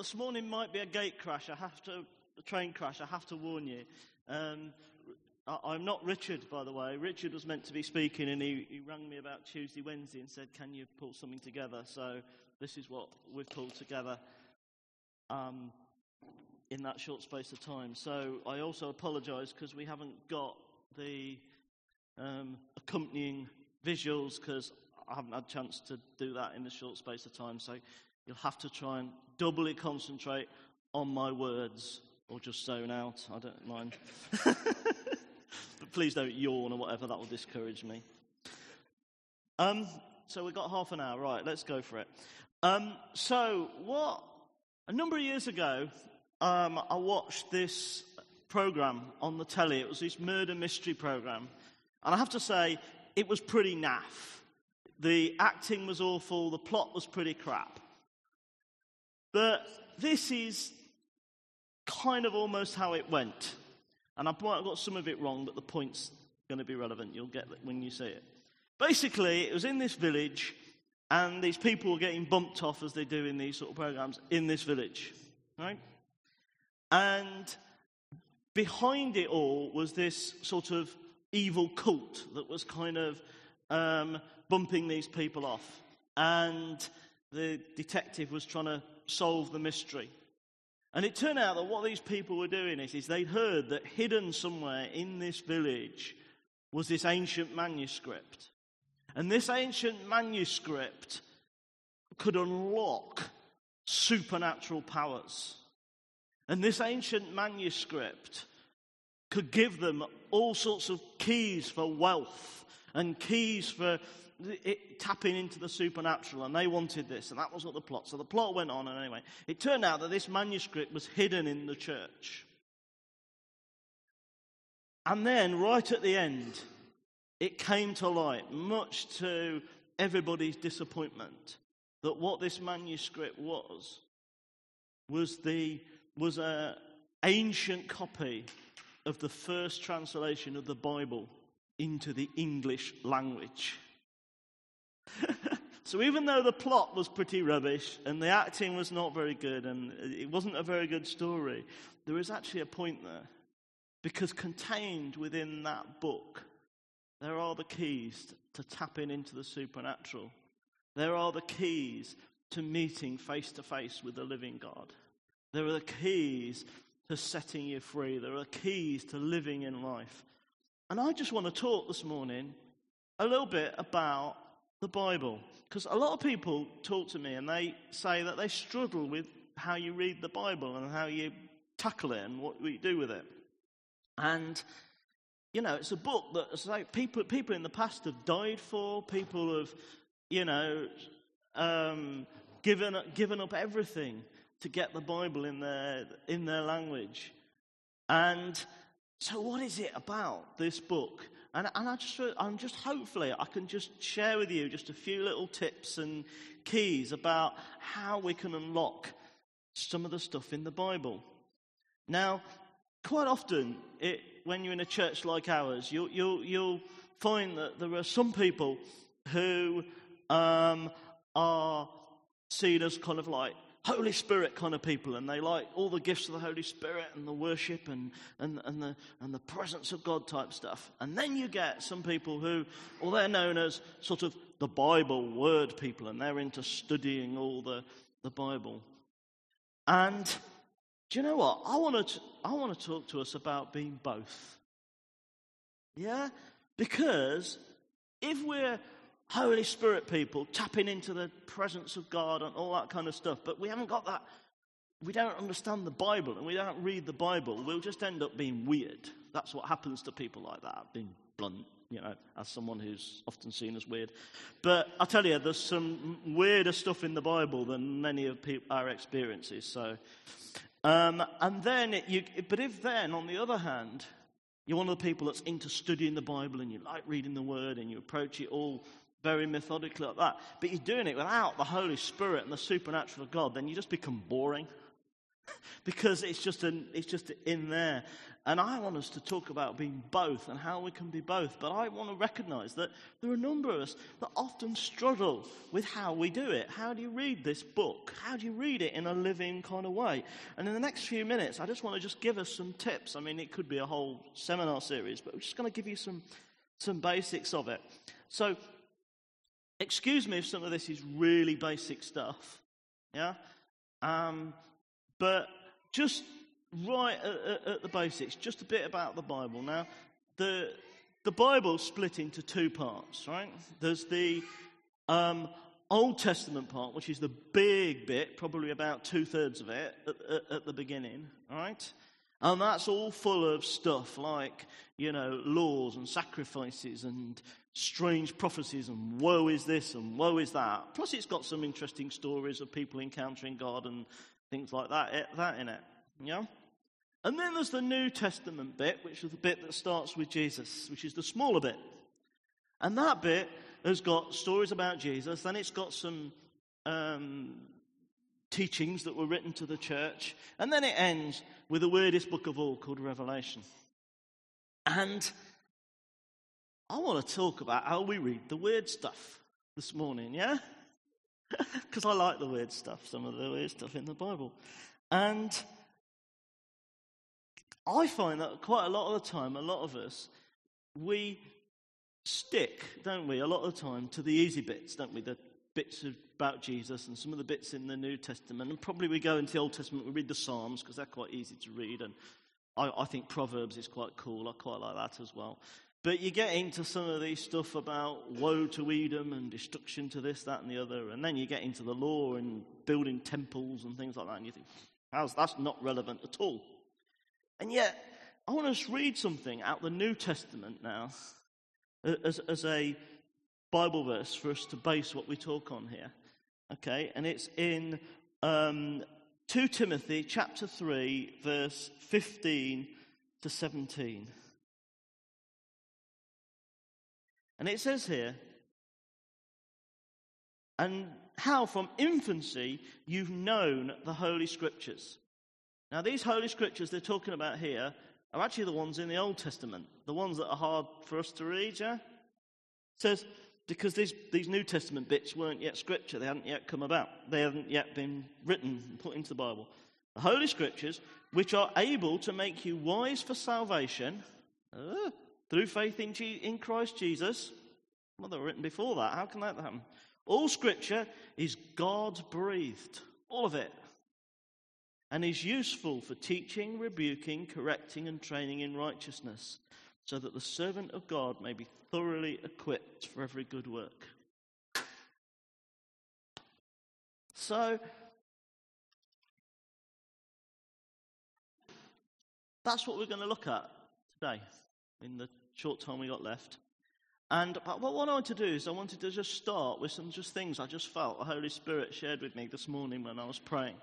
this morning might be a gate crash. I have to, a train crash. I have to warn you. Um, I, am not Richard, by the way. Richard was meant to be speaking, and he, he rang me about Tuesday, Wednesday, and said, "Can you pull something together?" So this is what we've pulled together um, in that short space of time. So I also apologise because we haven't got the um, accompanying visuals because I haven't had a chance to do that in a short space of time. So you'll have to try and doubly concentrate on my words or just zone out. I don't mind. but please don't yawn or whatever, that will discourage me. Um, so we've got half an hour. Right, let's go for it. Um, so, what a number of years ago, um, I watched this program on the telly. It was this murder mystery program. And I have to say, it was pretty naff. The acting was awful, the plot was pretty crap. But this is kind of almost how it went. And I might have got some of it wrong, but the point's going to be relevant. You'll get it when you see it. Basically, it was in this village, and these people were getting bumped off as they do in these sort of programs in this village, right? And behind it all was this sort of evil cult that was kind of um, bumping these people off. And the detective was trying to solve the mystery. And it turned out that what these people were doing is, is they'd heard that hidden somewhere in this village was this ancient manuscript. And this ancient manuscript could unlock supernatural powers. And this ancient manuscript could give them all sorts of keys for wealth and keys for it, tapping into the supernatural, and they wanted this, and that was what the plot. So the plot went on, and anyway, it turned out that this manuscript was hidden in the church. And then, right at the end, it came to light, much to everybody's disappointment, that what this manuscript was was the was an ancient copy of the first translation of the Bible into the English language. so even though the plot was pretty rubbish and the acting was not very good and it wasn't a very good story, there is actually a point there. Because contained within that book, there are the keys to tapping into the supernatural. There are the keys to meeting face to face with the living God. There are the keys to setting you free. There are the keys to living in life. And I just want to talk this morning a little bit about the Bible. Because a lot of people talk to me and they say that they struggle with how you read the Bible and how you tackle it and what you do with it. And, you know, it's a book that like people, people in the past have died for, people have, you know, um, given, given up everything to get the Bible in their, in their language. And so, what is it about this book? And, and I just, I'm just hopefully I can just share with you just a few little tips and keys about how we can unlock some of the stuff in the Bible. Now, quite often, it, when you're in a church like ours, you'll, you'll, you'll find that there are some people who um, are seen as kind of like Holy Spirit kind of people, and they like all the gifts of the Holy Spirit and the worship and, and, and, the, and the presence of God type stuff. And then you get some people who, well, they're known as sort of the Bible word people, and they're into studying all the, the Bible. And do you know what? I want to, I want to talk to us about being both. Yeah? Because if we're Holy Spirit people, tapping into the presence of God and all that kind of stuff. But we haven't got that. We don't understand the Bible and we don't read the Bible. We'll just end up being weird. That's what happens to people like that, being blunt, you know, as someone who's often seen as weird. But I tell you, there's some weirder stuff in the Bible than many of our experiences. So, um, and then, it, you, but if then, on the other hand, you're one of the people that's into studying the Bible and you like reading the Word and you approach it all very methodically like that, but you're doing it without the Holy Spirit and the supernatural of God, then you just become boring. because it's just, an, it's just in there. And I want us to talk about being both and how we can be both. But I want to recognize that there are a number of us that often struggle with how we do it. How do you read this book? How do you read it in a living kind of way? And in the next few minutes, I just want to just give us some tips. I mean, it could be a whole seminar series, but we're just going to give you some, some basics of it. So, excuse me if some of this is really basic stuff. Yeah? Um, but just right at, at, the basics, just a bit about the Bible. Now, the, the Bible's split into two parts, right? There's the um, Old Testament part, which is the big bit, probably about two thirds of it at, at, at the beginning, right? And that's all full of stuff like, you know, laws and sacrifices and strange prophecies and woe is this and woe is that. Plus, it's got some interesting stories of people encountering God and things like that, eh, that in it. Yeah? And then there's the New Testament bit, which is the bit that starts with Jesus, which is the smaller bit. And that bit has got stories about Jesus, then it's got some um, teachings that were written to the church, and then it ends with the weirdest book of all called Revelation. And I want to talk about how we read the weird stuff this morning, yeah? Because I like the weird stuff, some of the weird stuff in the Bible. And I find that quite a lot of the time, a lot of us, we stick, don't we, a lot of the time to the easy bits, don't we? The bits about Jesus and some of the bits in the New Testament. And probably we go into the Old Testament, we read the Psalms because they're quite easy to read. And I, I think Proverbs is quite cool. I quite like that as well. But you get into some of these stuff about woe to Edom and destruction to this, that, and the other. And then you get into the law and building temples and things like that. And you think, how's that's not relevant at all? And yet, I want to read something out the New Testament now as, as a Bible verse for us to base what we talk on here. Okay, and it's in um, 2 Timothy chapter 3, verse 15 to 17. And it says here, and how from infancy you've known the Holy Scriptures now, these Holy Scriptures they're talking about here are actually the ones in the Old Testament, the ones that are hard for us to read, yeah? It says, because these, these New Testament bits weren't yet Scripture, they hadn't yet come about, they hadn't yet been written and put into the Bible. The Holy Scriptures, which are able to make you wise for salvation uh, through faith in, G- in Christ Jesus. Well, they were written before that. How can that happen? All Scripture is God breathed, all of it and is useful for teaching, rebuking, correcting, and training in righteousness, so that the servant of God may be thoroughly equipped for every good work. So, that's what we're going to look at today in the short time we got left. And what I wanted to do is I wanted to just start with some just things I just felt the Holy Spirit shared with me this morning when I was praying.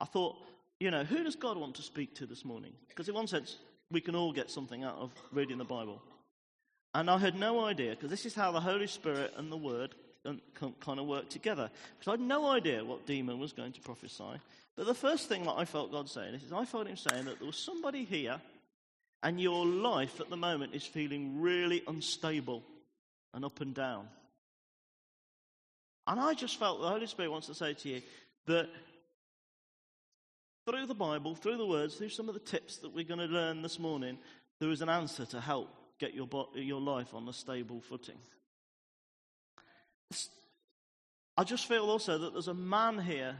I thought, you know, who does God want to speak to this morning? Because in one sense, we can all get something out of reading the Bible. And I had no idea, because this is how the Holy Spirit and the Word kind of work together. Because I had no idea what demon was going to prophesy. But the first thing that I felt God saying is, I felt Him saying that there was somebody here, and your life at the moment is feeling really unstable and up and down. And I just felt the Holy Spirit wants to say to you that through the Bible, through the words, through some of the tips that we're going to learn this morning, there is an answer to help get your, your life on a stable footing. I just feel also that there's a man here,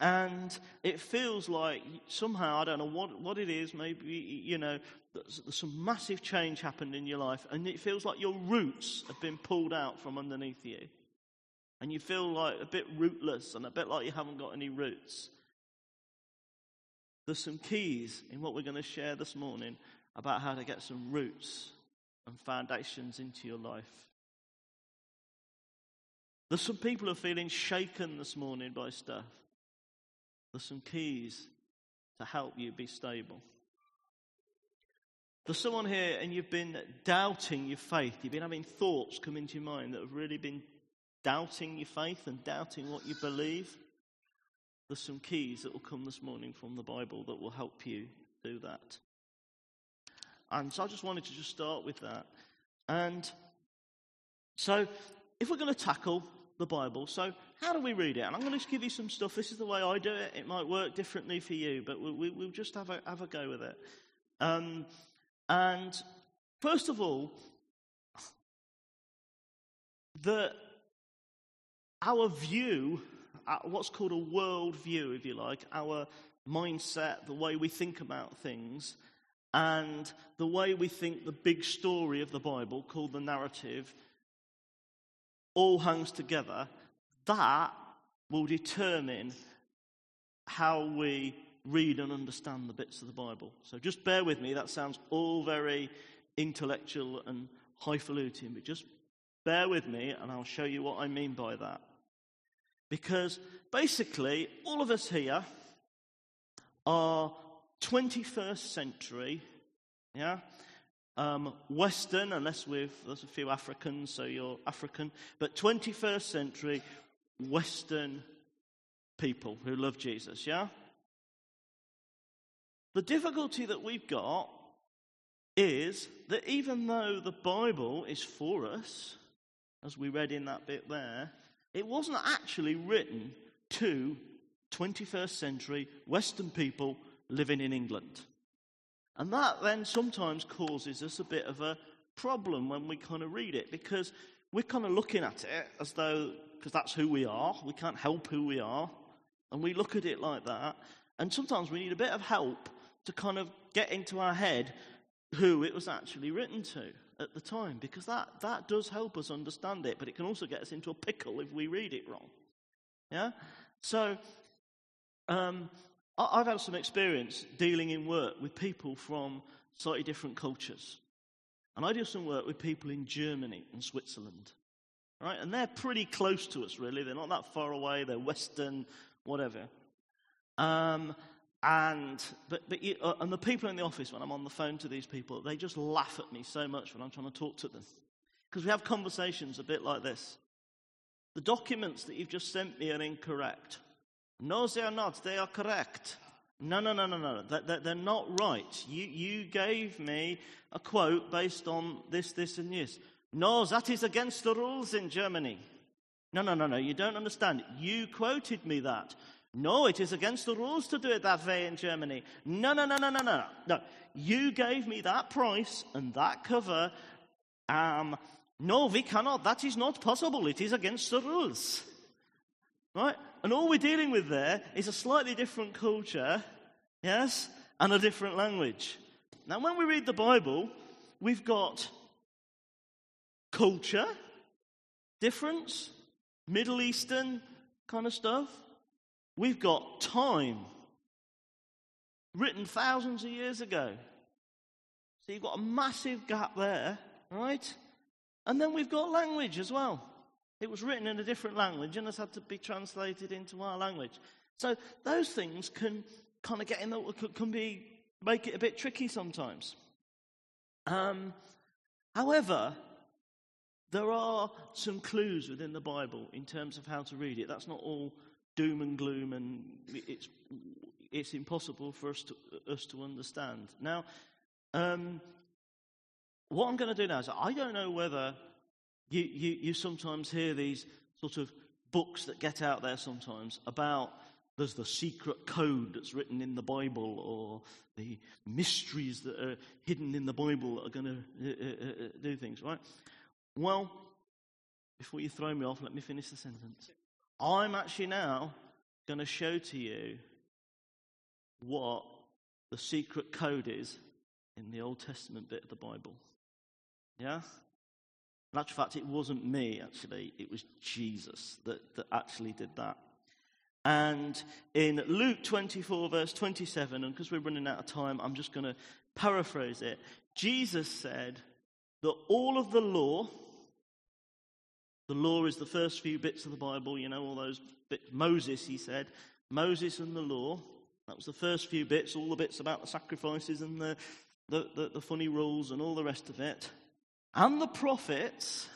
and it feels like somehow, I don't know what, what it is, maybe, you know, there's, there's some massive change happened in your life, and it feels like your roots have been pulled out from underneath you. And you feel like a bit rootless and a bit like you haven't got any roots. There's some keys in what we're going to share this morning about how to get some roots and foundations into your life. There's some people who are feeling shaken this morning by stuff. There's some keys to help you be stable. There's someone here and you've been doubting your faith. You've been having thoughts come into your mind that have really been doubting your faith and doubting what you believe. There's some keys that will come this morning from the Bible that will help you do that. And so I just wanted to just start with that. And so, if we're going to tackle the Bible, so how do we read it? And I'm going to give you some stuff. This is the way I do it. It might work differently for you, but we, will we, just have a, have a go with it. Um, and first of all, the, our view, what's called a world view, if you like, our mindset, the way we think about things, and the way we think the big story of the Bible, called the narrative, all hangs together, that will determine how we read and understand the bits of the Bible. So just bear with me, that sounds all very intellectual and highfalutin, but just bear with me and I'll show you what I mean by that. Because basically, all of us here are 21st century, yeah, um, Western, unless we've, there's a few Africans, so you're African, but 21st century Western people who love Jesus, yeah? The difficulty that we've got is that even though the Bible is for us, as we read in that bit there, it wasn't actually written to 21st century Western people living in England. And that then sometimes causes us a bit of a problem when we kind of read it because we're kind of looking at it as though, because that's who we are, we can't help who we are, and we look at it like that. And sometimes we need a bit of help to kind of get into our head who it was actually written to at the time because that, that does help us understand it, but it can also get us into a pickle if we read it wrong. Yeah? So, um, I've had some experience dealing in work with people from slightly different cultures. And I do some work with people in Germany and Switzerland. Right? And they're pretty close to us, really. They're not that far away. They're Western, whatever. Um, and but, but you, uh, and the people in the office when I'm on the phone to these people, they just laugh at me so much when I'm trying to talk to them because we have conversations a bit like this. The documents that you've just sent me are incorrect. No, they are not. They are correct. No, no, no, no, no. They're not right. You, you gave me a quote based on this, this, and this. No, that is against the rules in Germany. No, no, no, no. You don't understand. You quoted me that. No, it is against the rules to do it that way in Germany. No, no, no, no, no, no. No. You gave me that price and that cover. Um, no, we cannot. That is not possible. It is against the rules. Right? And all we're dealing with there is a slightly different culture, yes, and a different language. Now, when we read the Bible, we've got culture, difference, Middle Eastern kind of stuff. We've got time, written thousands of years ago. So you've got a massive gap there, right? And then we've got language as well. It was written in a different language and has had to be translated into our language. So those things can kind of get in the, can be, make it a bit tricky sometimes. Um, however, there are some clues within the Bible in terms of how to read it. That's not all doom and gloom, and it's, it's impossible for us to, us to understand. Now, um, what I'm going to do now is I don't know whether you, you, you sometimes hear these sort of books that get out there sometimes about there's the secret code that's written in the Bible or the mysteries that are hidden in the Bible that are going to uh, uh, uh, do things, right? Well, before you throw me off, let me finish the sentence. I'm actually now going to show to you what the secret code is in the Old Testament bit of the Bible. Yeah? In actual fact, it wasn't me, actually. It was Jesus that, that actually did that. And in Luke 24, verse 27, and because we're running out of time, I'm just going to paraphrase it. Jesus said that all of the law, the law is the first few bits of the Bible, you know, all those bits. Moses, he said, Moses and the law. That was the first few bits, all the bits about the sacrifices and the, the, the, the funny rules and all the rest of it and the prophets.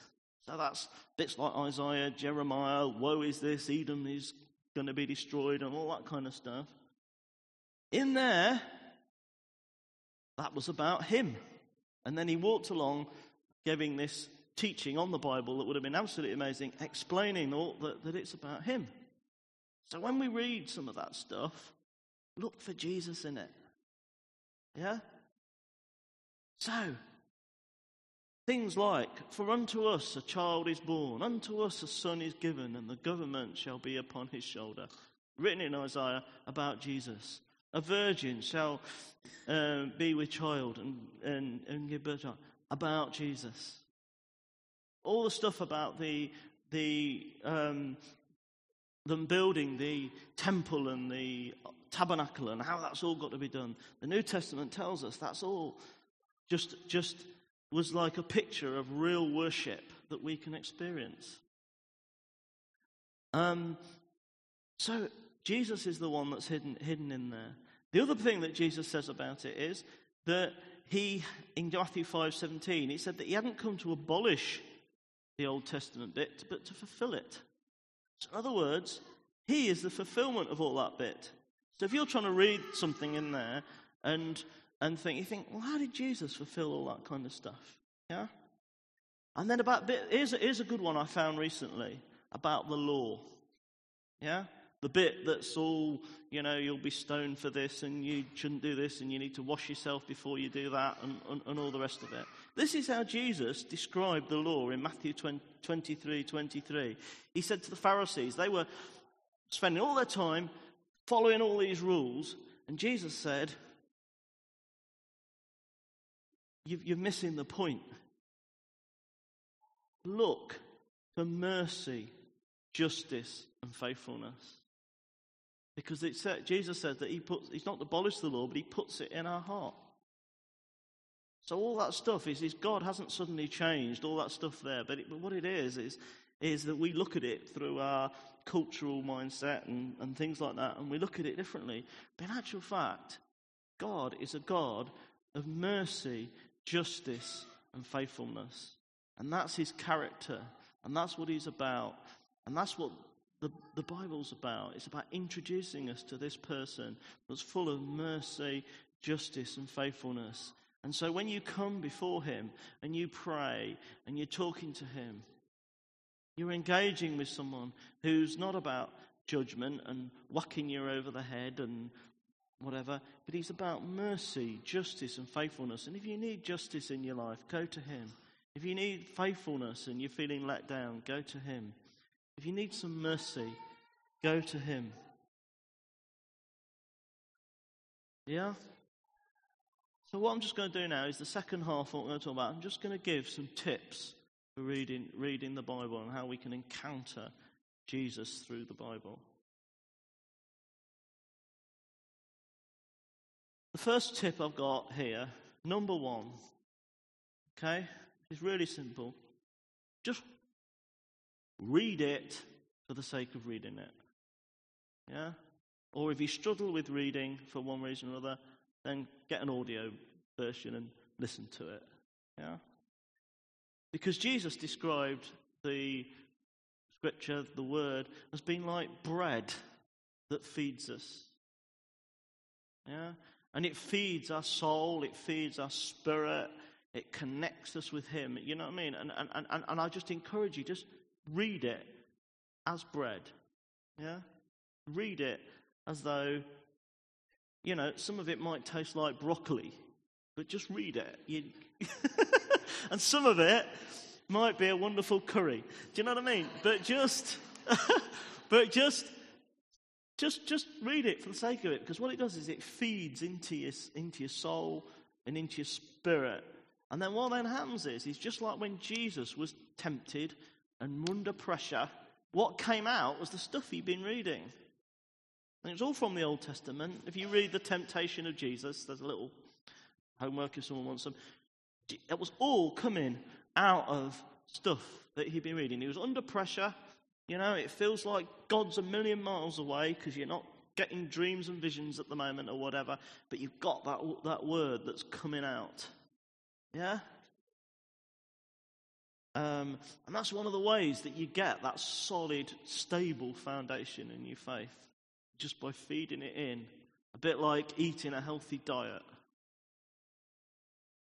So that's bits like Isaiah, Jeremiah, woe is this, Edom is going to be destroyed and all that kind of stuff. In there, that was about him. And then he walked along giving this teaching on the Bible that would have been absolutely amazing, explaining all that, that it's about him. So when we read some of that stuff, look for Jesus in it. Yeah? So, things like, For unto us a child is born, unto us a son is given, and the government shall be upon his shoulder. Written in Isaiah about Jesus. A virgin shall uh, be with child and, and, and give birth to about Jesus. All the stuff about the, the, um, them building the temple and the tabernacle and how that's all got to be done. The New Testament tells us that's all just, just was like a picture of real worship that we can experience. Um, so Jesus is the one that's hidden, hidden in there. The other thing that Jesus says about it is that he, in Matthew 5.17, he said that he hadn't come to abolish the Old Testament bit, but to fulfill it. So in other words, he is the fulfillment of all that bit. So if you're trying to read something in there and, and think, you think, well, how did Jesus fulfill all that kind of stuff? Yeah? And then about, here's a, here's a good one I found recently about the law. Yeah? The bit that's all, you know, you'll be stoned for this and you shouldn't do this and you need to wash yourself before you do that and, and, and all the rest of it. This is how Jesus described the law in Matthew 20, 23 23. He said to the Pharisees, they were spending all their time following all these rules, and Jesus said, You're missing the point. Look for mercy, justice, and faithfulness. Because Jesus said that he puts, he's not abolished the law, but he puts it in our heart. So all that stuff is, is God hasn't suddenly changed all that stuff there, but, it, but what it is is is that we look at it through our cultural mindset and, and things like that, and we look at it differently. But in actual fact, God is a God of mercy, justice, and faithfulness. And that's his character, and that's what he's about, and that's what the, the Bible's about. It's about introducing us to this person that's full of mercy, justice, and faithfulness. And so when you come before Him and you pray and you're talking to Him, you're engaging with someone who's not about judgment and whacking you over the head and whatever, but He's about mercy, justice, and faithfulness. And if you need justice in your life, go to Him. If you need faithfulness and you're feeling let down, go to Him. If you need some mercy, go to Him. Yeah? So, what I'm just going to do now is the second half of what I'm going to talk about. I'm just going to give some tips for reading, reading the Bible and how we can encounter Jesus through the Bible. The first tip I've got here, number one, okay, is really simple. Just Read it for the sake of reading it. Yeah? Or if you struggle with reading for one reason or another, then get an audio version and listen to it. Yeah? Because Jesus described the scripture, the word, as being like bread that feeds us. Yeah? And it feeds our soul, it feeds our spirit, it connects us with Him. You know what I mean? And, and, and, and I just encourage you, just read it as bread. Yeah? Read it as though, you know, some of it might taste like broccoli, but just read it. You... and some of it might be a wonderful curry. Do you know what I mean? But just, but just, just, just read it for the sake of it, because what it does is it feeds into your, into your soul and into your spirit. And then what then happens is, is just like when Jesus was tempted and under pressure, what came out was the stuff he'd been reading. And it's all from the Old Testament. If you read the temptation of Jesus, there's a little homework if someone wants some. It was all coming out of stuff that he'd been reading. He was under pressure. You know, it feels like God's a million miles away because you're not getting dreams and visions at the moment or whatever, but you've got that, that word that's coming out. Yeah? Um, and that's one of the ways that you get that solid, stable foundation in your faith, just by feeding it in, a bit like eating a healthy diet.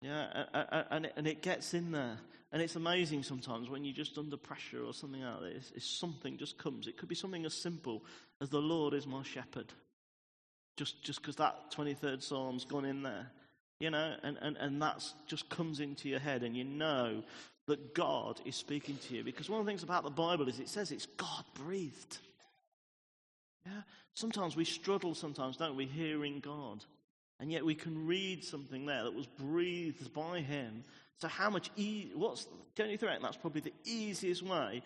Yeah, and it, and it gets in there. And it's amazing sometimes when you're just under pressure or something like this, if something just comes. It could be something as simple as the Lord is my shepherd. Just just because that 23rd Psalm's gone in there. You know, and, and, and that just comes into your head, and you know that God is speaking to you. Because one of the things about the Bible is it says it's God breathed. Yeah? Sometimes we struggle, sometimes, don't we, hearing God. And yet we can read something there that was breathed by Him. So, how much, e- what's, don't you think that's probably the easiest way?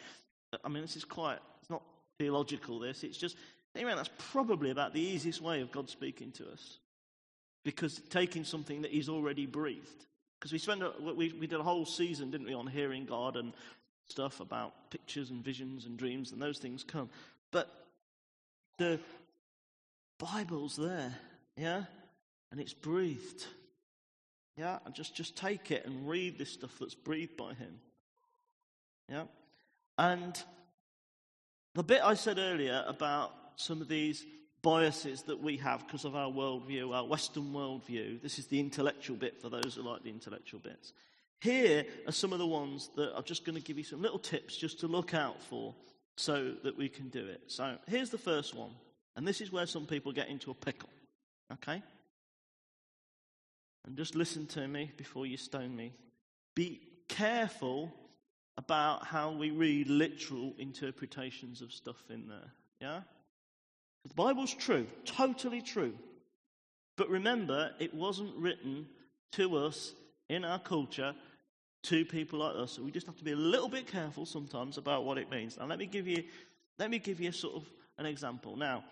Uh, I mean, this is quite, it's not theological, this. It's just, anyway, that's probably about the easiest way of God speaking to us. Because taking something that He's already breathed. Because we spent a, we, we did a whole season, didn't we, on hearing God and stuff about pictures and visions and dreams, and those things come. But the Bible's there, yeah, and it's breathed. Yeah, and just, just take it and read this stuff that's breathed by him. Yeah? And the bit I said earlier about some of these biases that we have because of our worldview, our Western worldview. This is the intellectual bit for those who like the intellectual bits. Here are some of the ones that I'm just going to give you some little tips just to look out for so that we can do it. So here's the first one, and this is where some people get into a pickle. Okay? And just listen to me before you stone me. Be careful about how we read literal interpretations of stuff in there. Yeah? The Bible's true, totally true. But remember, it wasn't written to us in our culture to people like us. We just have to be a little bit careful sometimes about what it means. Now, let me give you, let me give you sort of an example. Now,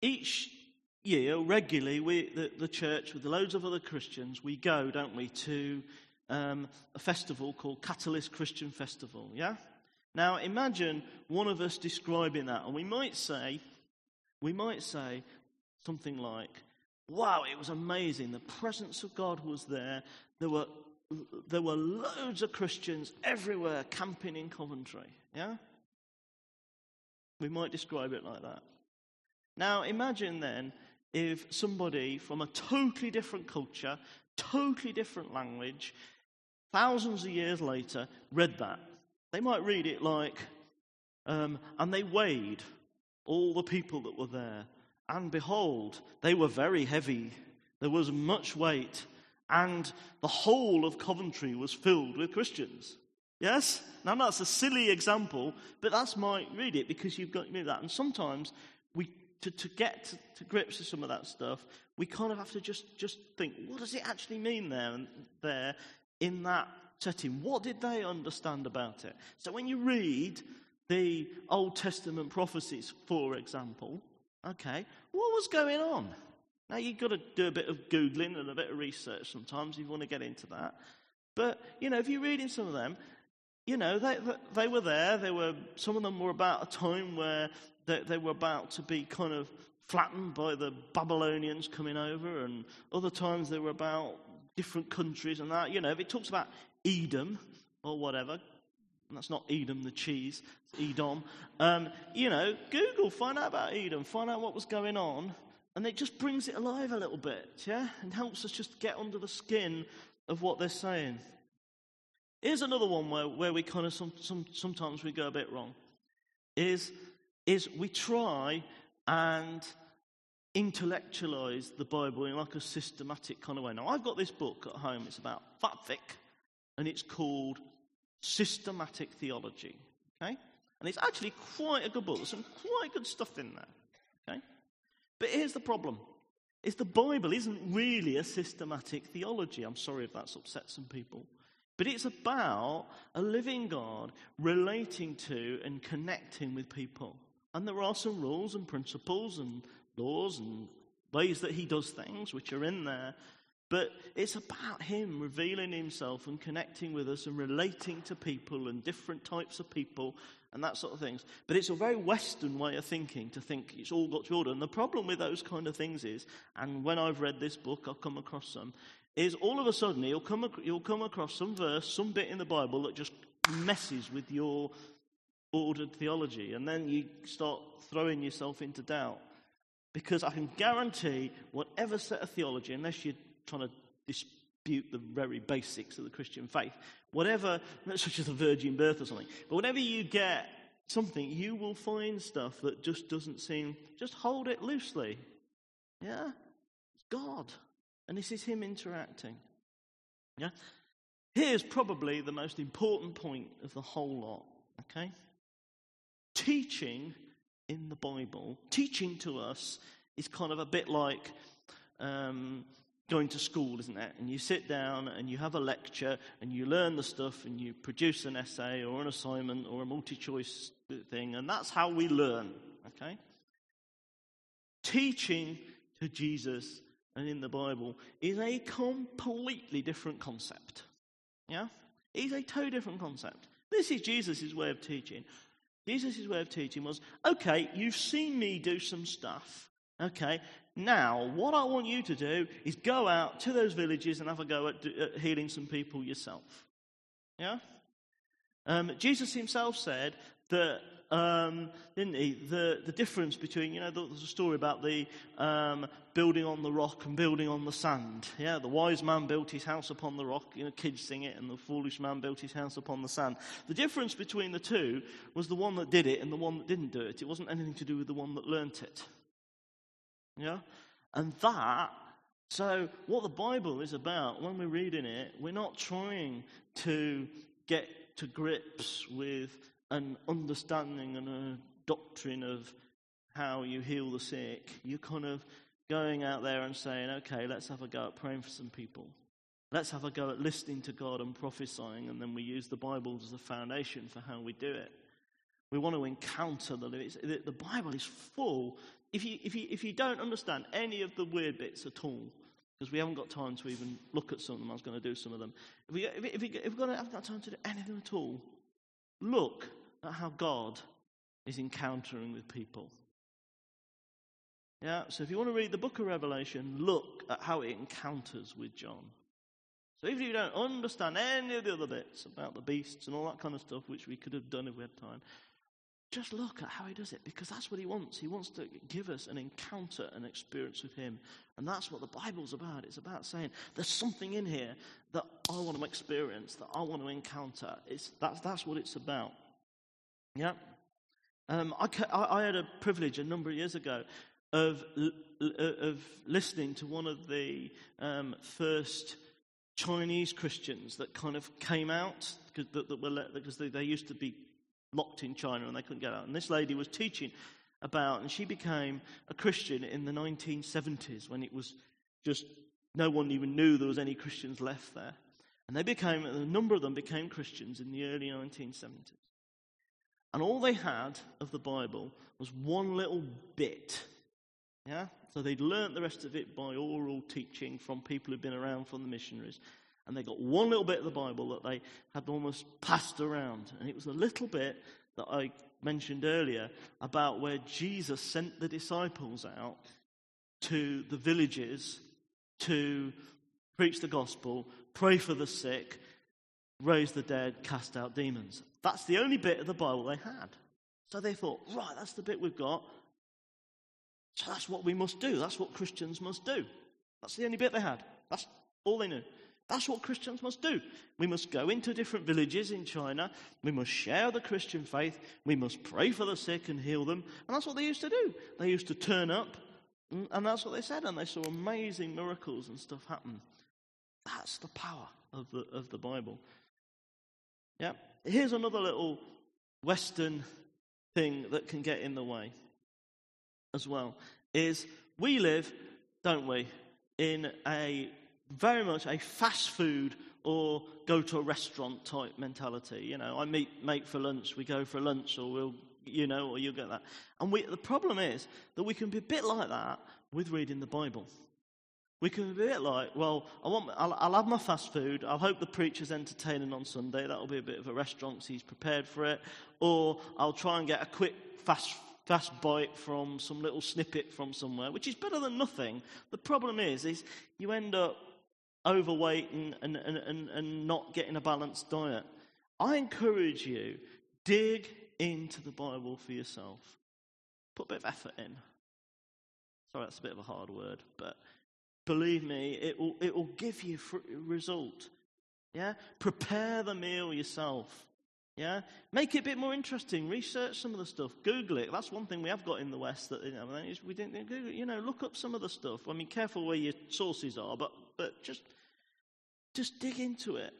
each year, regularly, we, the, the church, with loads of other Christians, we go, don't we, to um, a festival called Catalyst Christian Festival, yeah? Now, imagine one of us describing that, and we might say, we might say something like, Wow, it was amazing. The presence of God was there. There were, there were loads of Christians everywhere camping in Coventry. Yeah? We might describe it like that. Now, imagine then if somebody from a totally different culture, totally different language, thousands of years later, read that they might read it like, um, and they weighed all the people that were there, and behold, they were very heavy. There was much weight, and the whole of Coventry was filled with Christians. Yes? Now that's a silly example, but that's my read it because you've got me that. And sometimes we to, to get to, to, grips with some of that stuff, we kind of have to just, just think, what does it actually mean there and there in that setting. What did they understand about it? So when you read the Old Testament prophecies, for example, okay, what was going on? Now you've got to do a bit of Googling and a bit of research sometimes if you want to get into that. But, you know, if you're reading some of them, you know, they, they were there. They were, some of them were about a time where they, they were about to be kind of flattened by the Babylonians coming over, and other times they were about different countries and that. You know, if it talks about Edom or whatever. That's not Edam, the cheese, it's Edom. Um, you know, Google, find out about Edom, find out what was going on, and it just brings it alive a little bit, yeah? And helps us just get under the skin of what they're saying. Here's another one where, where we kind of some, some, sometimes we go a bit wrong. Is, is we try and intellectualize the Bible in like a systematic kind of way. Now, I've got this book at home, it's about fat thick and it's called Systematic Theology. Okay? And it's actually quite a good book. There's some quite good stuff in there. Okay? But here's the problem. Is the Bible isn't really a systematic theology. I'm sorry if that's upset some people. But it's about a living God relating to and connecting with people. And there are some rules and principles and laws and ways that he does things which are in there but it's about him revealing himself and connecting with us and relating to people and different types of people and that sort of things. But it's a very Western way of thinking to think it's all got to order. And the problem with those kind of things is, and when I've read this book, I've come across some, is all of a sudden you'll come, you'll come across some verse, some bit in the Bible that just messes with your ordered theology. And then you start throwing yourself into doubt. Because I can guarantee whatever set of theology, unless you're trying to dispute the very basics of the Christian faith, whatever, such as the virgin birth or something, but whenever you get something, you will find stuff that just doesn't seem, just hold it loosely. Yeah? It's God. And this is Him interacting. Yeah? Here's probably the most important point of the whole lot. Okay? Teaching in the Bible, teaching to us is kind of a bit like um, going to school, isn't it? And you sit down and you have a lecture and you learn the stuff and you produce an essay or an assignment or a multi choice thing, and that's how we learn, okay? Teaching to Jesus and in the Bible is a completely different concept. Yeah? It's a totally different concept. This is Jesus' way of teaching. Jesus' way of teaching was okay, you've seen me do some stuff. Okay, now what I want you to do is go out to those villages and have a go at, at healing some people yourself. Yeah? Um, Jesus himself said that um, didn't he? The, the difference between, you know, there's a story about the um, building on the rock and building on the sand. Yeah, the wise man built his house upon the rock, you know, kids sing it, and the foolish man built his house upon the sand. The difference between the two was the one that did it and the one that didn't do it. It wasn't anything to do with the one that learnt it. Yeah? And that so, what the Bible is about, when we're reading it, we're not trying to get to grips with an understanding and a doctrine of how you heal the sick. You're kind of going out there and saying, okay, let's have a go at praying for some people. Let's have a go at listening to God and prophesying, and then we use the Bible as a foundation for how we do it. We want to encounter the limits. The Bible is full. If you, if, you, if you don't understand any of the weird bits at all, because we haven't got time to even look at some of them, I was going to do some of them. If, we, if, if, we, if we're going to have got time to do anything at all, Look at how God is encountering with people. Yeah, so if you want to read the book of Revelation, look at how it encounters with John. So even if you don't understand any of the other bits about the beasts and all that kind of stuff, which we could have done if we had time, just look at how he does it because that's what he wants. He wants to give us an encounter, an experience with him. And that's what the Bible's about. It's about saying there's something in here that I want to experience, that I want to encounter. It's, that's, that's what it's about. Yeah? Um, I, I, had a privilege a number of years ago of, of listening to one of the um, first Chinese Christians that kind of came out because they, they used to be locked in China and they couldn't get out. And this lady was teaching about, and she became a Christian in the 1970s when it was just no one even knew there was any Christians left there. And they became, a number of them became Christians in the early 1970s. And all they had of the Bible was one little bit. Yeah? So they'd learnt the rest of it by oral teaching from people who'd been around from the missionaries. And they got one little bit of the Bible that they had almost passed around. And it was a little bit that I mentioned earlier about where Jesus sent the disciples out to the villages to preach the gospel, pray for the sick, raise the dead, cast out demons. That's the only bit of the Bible they had. So they thought, right, that's the bit we've got. So that's what we must do. That's what Christians must do. That's the only bit they had. That's all they knew. That's what Christians must do. We must go into different villages in China. We must share the Christian faith. We must pray for the sick and heal them. And that's what they used to do. They used to turn up, mm, and that's what they said. And they saw amazing miracles and stuff happen. That's the power of the, of the Bible. Yeah. Here's another little Western thing that can get in the way as well is we live, don't we, in a very much a fast food or go to a restaurant type mentality. You know, I meet mate for lunch, we go for lunch, or we'll, you know, or you'll get that. And we, the problem is that we can be a bit like that with reading the Bible. We can be a bit like, well, I want, I'll, I'll have my fast food. I'll hope the preacher's entertaining on Sunday. That'll be a bit of a restaurant he's prepared for it. Or I'll try and get a quick fast fast bite from some little snippet from somewhere, which is better than nothing. The problem is, is you end up overweight and, and, and, and not getting a balanced diet. I encourage you, dig into the Bible for yourself. Put a bit of effort in. Sorry, that's a bit of a hard word, but believe me, it will, it will give you result. Yeah? Prepare the meal yourself. Yeah? Make it a bit more interesting. Research some of the stuff. Google it. That's one thing we have got in the West that you know, we didn't Google. You know, look up some of the stuff. I mean, careful where your sources are, but but just just dig into it.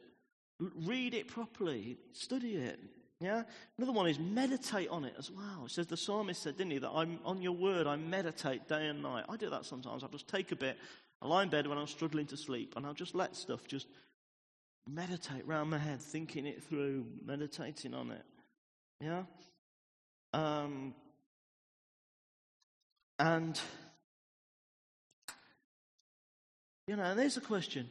Read it properly. Study it. Yeah? Another one is meditate on it as well. It says the psalmist said, didn't he, that I'm on your word, I meditate day and night. I do that sometimes. I'll just take a bit, I lie in bed when I'm struggling to sleep, and I'll just let stuff just meditate round my head, thinking it through, meditating on it. Yeah? Um, and, you know, and there's a question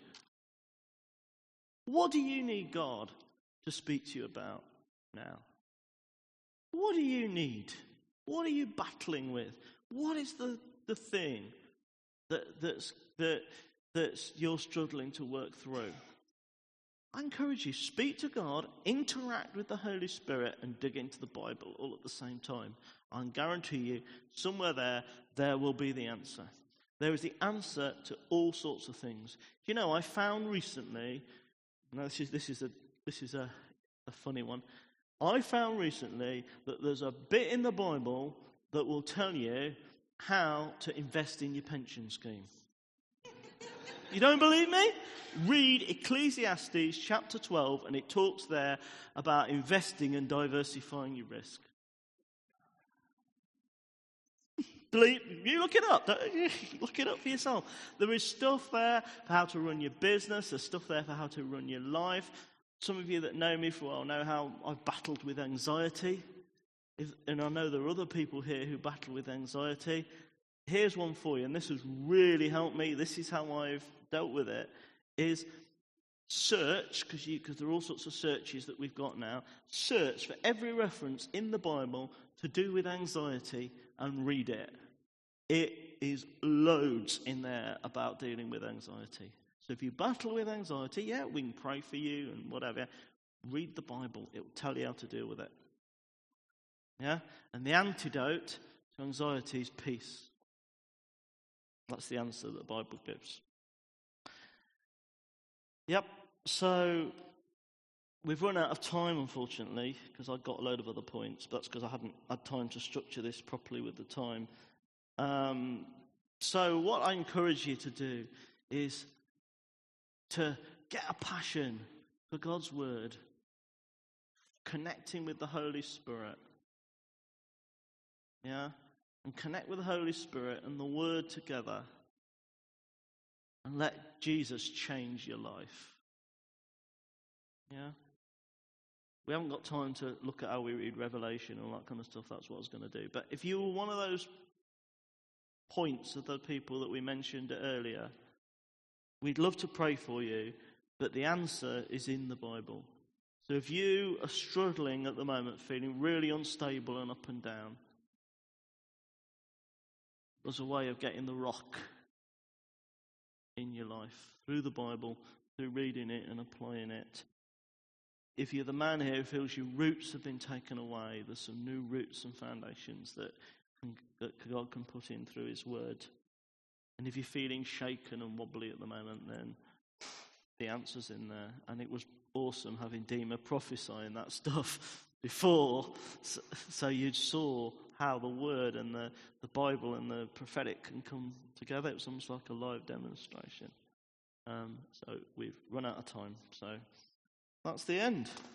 What do you need God to speak to you about now? What do you need? What are you battling with? What is the, the thing that, that's, that, that's you're struggling to work through? I encourage you, speak to God, interact with the Holy Spirit, and dig into the Bible all at the same time. I guarantee you, somewhere there, there will be the answer. There is the answer to all sorts of things. You know, I found recently, now this is, this is, a, this is a, a funny one. I found recently that there's a bit in the Bible that will tell you how to invest in your pension scheme. You don't believe me? Read Ecclesiastes chapter 12, and it talks there about investing and diversifying your risk. Believe, you look it up. Look it up for yourself. There is stuff there for how to run your business. There's stuff there for how to run your life. Some of you that know me for a while know how I've battled with anxiety. If, and I know there are other people here who battle with anxiety. Here's one for you, and this has really helped me. This is how I've dealt with it is search, because there are all sorts of searches that we've got now, search for every reference in the Bible to do with anxiety and read it. It is loads in there about dealing with anxiety. So if you battle with anxiety, yeah, we can pray for you and whatever. Read the Bible, it will tell you how to deal with it. Yeah? And the antidote to anxiety is peace. That's the answer that the Bible gives. Yep. So we've run out of time, unfortunately, because I've got a load of other points. But that's because I hadn't had time to structure this properly with the time. Um, so what I encourage you to do is to get a passion for God's word, connecting with the Holy Spirit. Yeah? And connect with the Holy Spirit and the word together and let Jesus change your life. Yeah? We haven't got time to look at how we read Revelation and all that kind of stuff. That's what I was going to do. But if you were one of those points of the people that we mentioned earlier, we'd love to pray for you, but the answer is in the Bible. So if you are struggling at the moment, feeling really unstable and up and down, there's a way of getting the rock in your life through the Bible, through reading it and applying it. If you're the man here who feels your roots have been taken away, there's some new roots and foundations that, that God can put in through His Word. And if you're feeling shaken and wobbly at the moment, then the answer's in there. And it was awesome having Dima prophesying that stuff before, so, you saw how the Word and the, the Bible and the prophetic can come together. It was almost like a live demonstration. Um, so we've run out of time. So that's the end.